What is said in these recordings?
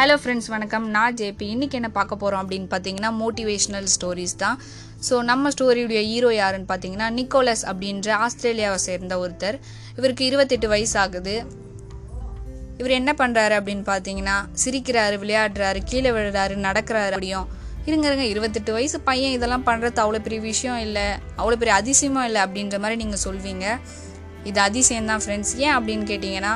Hello friends வணக்கம். நான் JP. இன்னைக்கு என்ன பார்க்க போகிறோம் அப்படின்னு பார்த்தீங்கன்னா மோட்டிவேஷ்னல் ஸ்டோரிஸ் தான். ஸோ நம்ம ஸ்டோரியுடைய ஹீரோ யாருன்னு பார்த்தீங்கன்னா நிக்கோலஸ் அப்படின்ற ஆஸ்திரேலியாவை சேர்ந்த ஒருத்தர். இவருக்கு இருபத்தெட்டு வயசு ஆகுது இவர் என்ன பண்ணுறாரு அப்படின்னு பார்த்தீங்கன்னா சிரிக்கிறாரு விளையாடுறாரு கீழே விழுறாரு நடக்கிறாரு. அப்படியும். இருங்க இருங்க. இருபத்தெட்டு வயசு பையன் இதெல்லாம் பண்ணுறது அவ்வளோ பெரிய விஷயம் இல்லை. அவ்வளோ பெரிய அதிசயமும் இல்லை அப்படின்ற மாதிரி நீங்கள் சொல்வீங்க. இது அதிசயம் தான் ஃப்ரெண்ட்ஸ் ஏன் அப்படின்னு கேட்டிங்கன்னா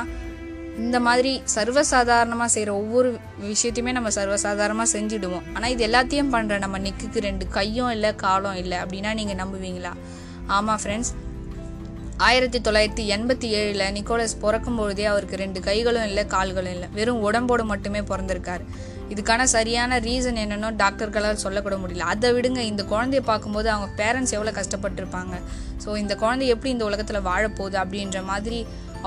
இந்த மாதிரி சர்வசாதாரணமாக செய்கிற ஒவ்வொரு விஷயத்தையுமே நம்ம சர்வசாதாரணமாக செஞ்சுடுவோம். ஆனால் இது எல்லாத்தையும் பண்ணுற நம்ம நிக்குக்கு ரெண்டு கையும் இல்லை காலும் இல்லை அப்படின்னா நீங்கள் நம்புவீங்களா? ஆமாம் ஃப்ரெண்ட்ஸ் ஆயிரத்தி தொள்ளாயிரத்தி எண்பத்தி ஏழில் நிக்கோலஸ் பிறக்கும் பொழுதே அவருக்கு ரெண்டு கைகளும் இல்லை கால்களும் இல்லை. வெறும் உடம்போடு மட்டுமே பிறந்திருக்கார். இதுக்கான சரியான ரீசன் என்னன்னோ டாக்டர்களால் சொல்லக்கூட முடியல. அதை விடுங்க இந்த குழந்தைய பார்க்கும்போது அவங்க பேரண்ட்ஸ் எவ்வளோ கஷ்டப்பட்டிருப்பாங்க. ஸோ இந்த குழந்தை எப்படி இந்த உலகத்தில் வாழப்போகுது அப்படின்ற மாதிரி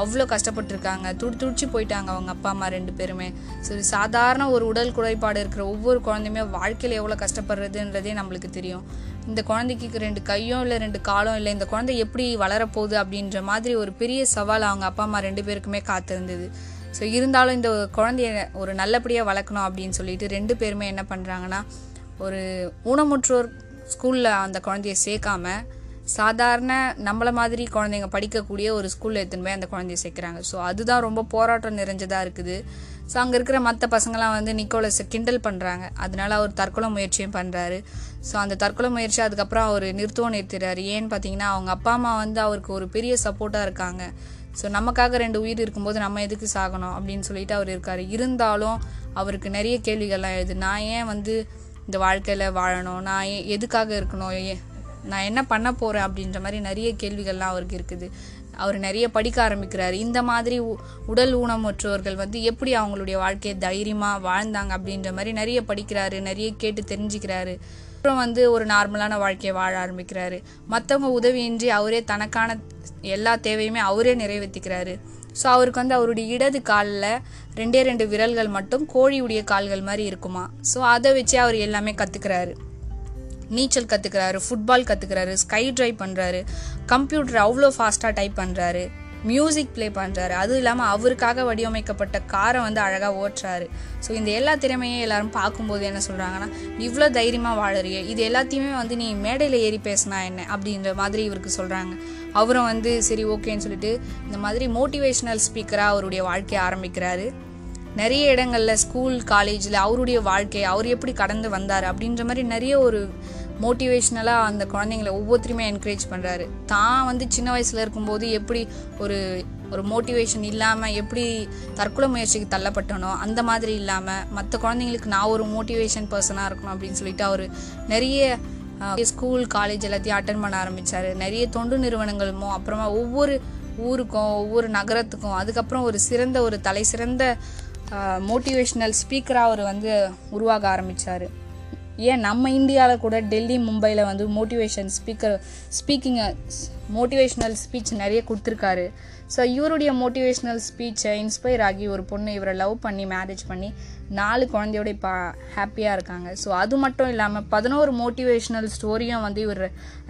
அவ்வளோ கஷ்டப்பட்டிருக்காங்க. துடி துடிச்சு போயிட்டாங்க அவங்க அப்பா அம்மா ரெண்டு பேருமே. சரி சாதாரண ஒரு உடல் குறைபாடு இருக்கிற ஒவ்வொரு குழந்தையுமே வாழ்க்கையில் எவ்வளோ கஷ்டப்படுறதுன்றதே நம்மளுக்கு தெரியும். இந்த குழந்தைக்கு ரெண்டு கையும் இல்லை ரெண்டு காலும் இல்லை இந்த குழந்தை எப்படி வளரப்போகுது அப்படின்ற மாதிரி ஒரு பெரிய சவால் அவங்க அப்பா அம்மா ரெண்டு பேருக்குமே காத்திருந்தது. ஸோ இருந்தாலும் இந்த குழந்தைய ஒரு நல்லபடியாக வளர்க்கணும் அப்படின்னு சொல்லிட்டு ரெண்டு பேருமே என்ன பண்ணுறாங்கன்னா ஒரு ஊனமுற்றோர் ஸ்கூலில் அந்த குழந்தைய சேர்க்காம சாதாரண நம்மள மாதிரி குழந்தைங்க படிக்கக்கூடிய ஒரு ஸ்கூலில் எடுத்துன்னு போய் அந்த குழந்தைய சேர்க்குறாங்க? ஸோ அதுதான் ரொம்ப போராட்டம் நிறைஞ்சதாக இருக்குது. ஸோ அங்கே இருக்கிற மற்ற பசங்களாம் வந்து நிக்கோலஸை கிண்டல் பண்ணுறாங்க அதனால அவர் தற்கொலை முயற்சியும் பண்ணுறாரு ஸோ அந்த தற்கொலை முயற்சி அதுக்கப்புறம் அவர் நிறுத்தவும் நிறுத்திடுறாரு. ஏன்னு பார்த்தீங்கன்னா அவங்க அப்பா அம்மா வந்து அவருக்கு ஒரு பெரிய சப்போர்ட்டாக இருக்காங்க. ஸோ நமக்காக ரெண்டு உயிர் இருக்கும்போது நம்ம எதுக்கு சாகணும் அப்படின்னு சொல்லிட்டு அவர் இருக்கார். இருந்தாலும் அவருக்கு நிறைய கேள்விகள்லாம் எழுது. நான் ஏன் வந்து இந்த வாழ்க்கையில் வாழணும்? நான் ஏன் எதுக்காக இருக்கணும்? ஏன் நான் என்ன பண்ண போகிறேன் அப்படின்ற மாதிரி நிறைய கேள்விகள்லாம் அவருக்கு இருக்குது. அவர் நிறைய படிக்க ஆரம்பிக்கிறாரு. இந்த மாதிரி உ- உடல் ஊனமுற்றவர்கள் வந்து எப்படி அவங்களுடைய வாழ்க்கையை தைரியமாக வாழ்ந்தாங்க அப்படின்ற மாதிரி நிறைய படிக்கிறாரு நிறைய கேட்டு தெரிஞ்சுக்கிறாரு. அப்புறம் வந்து ஒரு நார்மலான வாழ்க்கையை வாழ ஆரம்பிக்கிறாரு. மற்றவங்க உதவியின்றி அவரே தனக்கான எல்லா தேவையுமே அவரே நிறைவேற்றிக்கிறாரு ஸோ அவருக்கு வந்து அவருடைய இடது காலில் ரெண்டே ரெண்டு விரல்கள் மட்டும் கோழியுடைய கால்கள் மாதிரி இருக்குமா? ஸோ அதை வச்சு அவர் எல்லாமே கற்றுக்கிறாரு நீச்சல் கற்றுக்கிறாரு ஃபுட்பால் கற்றுக்கிறாரு ஸ்கை ட்ரைவ் பண்ணுறாரு கம்ப்யூட்டர் அவ்வளோ ஃபாஸ்ட்டாக டைப் பண்ணுறாரு மியூசிக் ப்ளே பண்ணுறாரு அதுவும் இல்லாமல் அவருக்காக வடிவமைக்கப்பட்ட காரை வந்து அழகாக ஓட்டுறாரு. ஸோ இந்த எல்லா திறமையும் எல்லாரும் பார்க்கும்போது என்ன சொல்கிறாங்கன்னா இவ்வளோ தைரியமாக வாழறிய இது எல்லாத்தையுமே வந்து நீ மேடையில் ஏறி பேசினா என்ன? அப்படின்ற மாதிரி இவருக்கு சொல்கிறாங்க அவரும் வந்து சரி ஓகேன்னு சொல்லிட்டு இந்த மாதிரி மோட்டிவேஷ்னல் ஸ்பீக்கராக அவருடைய வாழ்க்கையை ஆரம்பிக்கிறாரு. நிறைய இடங்களில் ஸ்கூல் காலேஜில் அவருடைய வாழ்க்கை அவர் எப்படி கடந்து வந்தார் அப்படின்ற மாதிரி நிறைய ஒரு மோட்டிவேஷ்னலாக அந்த குழந்தைங்களை ஒவ்வொருத்தரையுமே என்கரேஜ் பண்ணுறாரு தான் வந்து சின்ன வயசில் இருக்கும்போது எப்படி ஒரு ஒரு மோட்டிவேஷன் இல்லாமல் எப்படி தற்கொலை முயற்சிக்கு தள்ளப்பட்டனோ அந்த மாதிரி இல்லாமல் மற்ற குழந்தைங்களுக்கு நான் ஒரு மோட்டிவேஷன் பர்சனாக இருக்கணும் அப்படின்னு சொல்லிட்டு அவர் நிறைய ஸ்கூல் காலேஜ் எல்லாத்தையும் அட்டன் பண்ண ஆரம்பித்தார் நிறைய தொண்டு நிறுவனங்களுமோ அப்புறமா ஒவ்வொரு ஊருக்கும் ஒவ்வொரு நகரத்துக்கும் அதுக்கப்புறம் ஒரு சிறந்த ஒரு தலை சிறந்த மோட்டிவேஷ்னல் ஸ்பீக்கராக அவர் வந்து உருவாக ஆரம்பித்தார் ஏன் நம்ம இந்தியாவில் கூட டெல்லி மும்பையில் வந்து மோட்டிவேஷன் ஸ்பீக்கர் ஸ்பீக்கிங்கை மோட்டிவேஷ்னல் ஸ்பீச் நிறைய கொடுத்துருக்காரு. ஸோ இவருடைய மோட்டிவேஷ்னல் ஸ்பீச்சை இன்ஸ்பயர் ஆகி ஒரு பொண்ணு இவரை லவ் பண்ணி மேரேஜ் பண்ணி நாலு குழந்தையோட இப்போ ஹாப்பியாக இருக்காங்க. ஸோ அது மட்டும் இல்லாமல் பதினோரு மோட்டிவேஷ்னல் ஸ்டோரியும் வந்து இவர்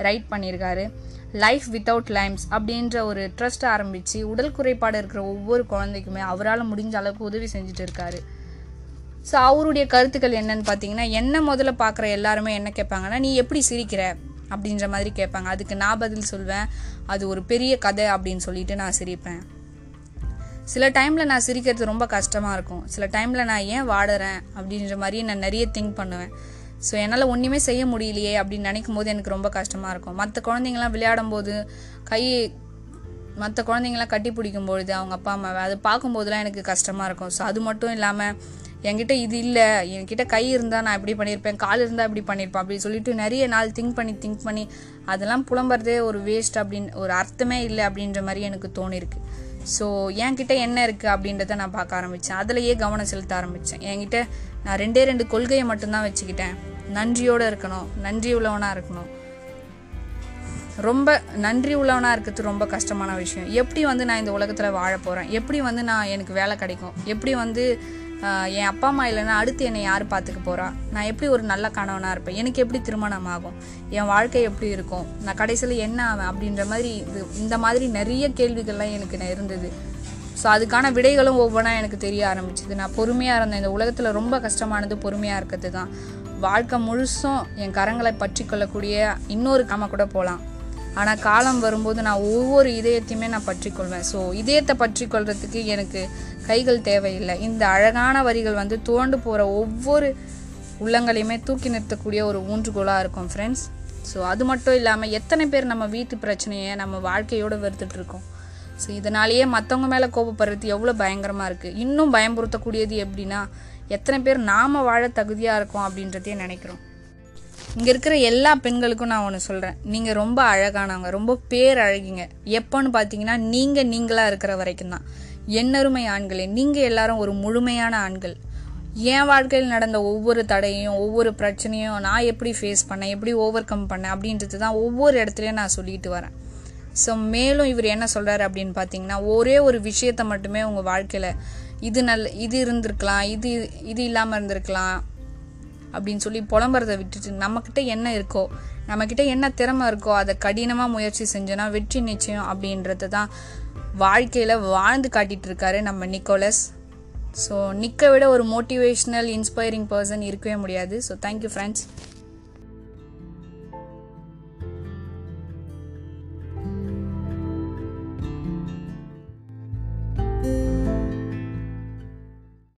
ரைட் பண்ணியிருக்காரு லைஃப் வித்தவுட் லைம்ஸ் அப்படின்ற ஒரு ட்ரஸ்ட் ஆரம்பித்து உடல் குறைபாடு இருக்கிற ஒவ்வொரு குழந்தைக்குமே அவரால் முடிஞ்ச அளவுக்கு உதவி செஞ்சுட்டு இருக்காரு. ஸோ அவருடைய கருத்துக்கள் என்னன்னு பார்த்தீங்கன்னா என்ன முதல்ல பார்க்குற எல்லாருமே என்ன கேட்பாங்கன்னா நீ எப்படி சிரிக்கிற? அப்படின்ற மாதிரி கேட்பாங்க அதுக்கு நான் பதில் சொல்வேன். அது ஒரு பெரிய கதை அப்படின்னு சொல்லிட்டு நான் சிரிப்பேன். சில டைமில் நான் சிரிக்கிறது ரொம்ப கஷ்டமாக இருக்கும். சில டைமில் நான் ஏன் வாடுறேன் அப்படின்ற மாதிரி நான் நிறைய திங்க் பண்ணுவேன். ஸோ என்னால் ஒன்றுமே செய்ய முடியலையே அப்படின்னு நினைக்கும் போது எனக்கு ரொம்ப கஷ்டமாக இருக்கும். மற்ற குழந்தைங்களாம் விளையாடும் போது கை மற்ற குழந்தைங்களாம் கட்டி பிடிக்கும் பொழுது அவங்க அப்பா அம்மாவை அதை பார்க்கும்போதெல்லாம் எனக்கு கஷ்டமாக இருக்கும். ஸோ அது மட்டும் இல்லாமல் என்கிட்ட இது இல்லை. என்கிட்ட கை இருந்தால் நான் இப்படி பண்ணியிருப்பேன் கால் இருந்தால் இப்படி பண்ணியிருப்பேன் அப்படி சொல்லிட்டு நிறைய நாள் திங்க் பண்ணி திங்க் பண்ணி அதெல்லாம் புலம்புறதே ஒரு வேஸ்ட் அப்படின்னு ஒரு அர்த்தமே இல்லை அப்படின்ற மாதிரி எனக்கு தோணிருக்கு. ஸோ என்கிட்ட என்ன இருக்குது அப்படின்றத நான் பார்க்க ஆரம்பித்தேன் அதிலேயே கவனம் செலுத்த ஆரம்பித்தேன் என்கிட்ட நான் ரெண்டே ரெண்டு கொள்கையை மட்டும்தான் வச்சுக்கிட்டேன். நன்றியோடு இருக்கணும். நன்றி உள்ளவனாக இருக்கணும். ரொம்ப நன்றி உள்ளவனாக இருக்கிறது ரொம்ப கஷ்டமான விஷயம். எப்படி வந்து நான் இந்த உலகத்தில் வாழ போகிறேன் எப்படி வந்து நான் எனக்கு வேலை கிடைக்கும்? எப்படி வந்து என் அப்பா அம்மா இல்லைன்னா அடுத்து என்னை யார் பார்த்துக்க போகிறா நான் எப்படி ஒரு நல்ல கணவனாக இருப்பேன்? எனக்கு எப்படி திருமணம் ஆகும்? என் வாழ்க்கை எப்படி இருக்கும்? நான் கடைசியில் என்ன ஆவேன் அப்படின்ற மாதிரி இது இந்த மாதிரி நிறைய கேள்விகள்லாம் எனக்கு நான் இருந்தது. ஸோ அதுக்கான விடைகளும் ஒவ்வொன்றா எனக்கு தெரிய ஆரம்பிச்சுது. நான் பொறுமையாக இருந்தேன். இந்த உலகத்தில் ரொம்ப கஷ்டமானது பொறுமையாக இருக்கிறது தான் வாழ்க்கை முழுசும் என் கரங்களை பற்றி கொள்ளக்கூடிய இன்னொரு காம கூட போகலாம் ஆனால் காலம் வரும்போது நான் ஒவ்வொரு இதயத்தையுமே நான் பற்றி கொள்வேன் ஸோ இதயத்தை பற்றிக்கொள்றதுக்கு எனக்கு கைகள் தேவையில்லை. இந்த அழகான வரிகள் வந்து தோண்டு போகிற ஒவ்வொரு உள்ளங்களையுமே தூக்கி நிறுத்தக்கூடிய ஒரு ஊன்றுகோலாக இருக்கும் ஃப்ரெண்ட்ஸ் ஸோ அது மட்டும் இல்லாமல் எத்தனை பேர் நம்ம வீட்டு பிரச்சனையை நம்ம வாழ்க்கையோடு வெறுத்துட்டு இருக்கோம் ஸோ இதனாலேயே மற்றவங்க மேலே கோபப்படுறது எவ்வளோ பயங்கரமாக இருக்குது இன்னும் பயம்புறுத்தக்கூடியது எப்படின்னா எத்தனை பேர் நாம் வாழ தகுதியாக இருக்கோம் அப்படின்றதையே நினைக்கிறோம். இங்கே இருக்கிற எல்லா பெண்களுக்கும் நான் ஒன்று சொல்கிறேன் நீங்கள் ரொம்ப அழகானவங்க ரொம்ப பேர் அழகிங்க எப்போன்னு பார்த்தீங்கன்னா நீங்கள் நீங்களாக இருக்கிற வரைக்கும் தான். எண்ணருமை ஆண்களே நீங்கள் எல்லாரும் ஒரு முழுமையான ஆண்கள். என் வாழ்க்கையில் நடந்த ஒவ்வொரு தடையும் ஒவ்வொரு பிரச்சனையும் நான் எப்படி ஃபேஸ் பண்ணேன் எப்படி ஓவர் கம் பண்ணேன் அப்படின்றது தான் ஒவ்வொரு இடத்துலையும் நான் சொல்லிட்டு வரேன். ஸோ மேலும் இவர் என்ன சொல்கிறாரு அப்படின்னு பார்த்தீங்கன்னா ஒரே ஒரு விஷயத்த மட்டுமே உங்கள் வாழ்க்கையில் இது நல்ல இது இருந்திருக்கலாம் இது இது இல்லாமல் இருந்திருக்கலாம் அப்படின்னு சொல்லி புலம்புறதை விட்டுட்டு நம்மக்கிட்ட என்ன இருக்கோ நம்மக்கிட்ட என்ன திறமை இருக்கோ அதை கடினமாக முயற்சி செஞ்சோன்னா வெற்றி நிச்சயம் அப்படின்றது தான் வாழ்க்கையில் வாழ்ந்து காட்டிகிட்டு இருக்காரு நம்ம நிக்கோலஸ். ஸோ நிற்க விட ஒரு மோட்டிவேஷ்னல் இன்ஸ்பைரிங் பர்சன் இருக்கவே முடியாது. So thank you friends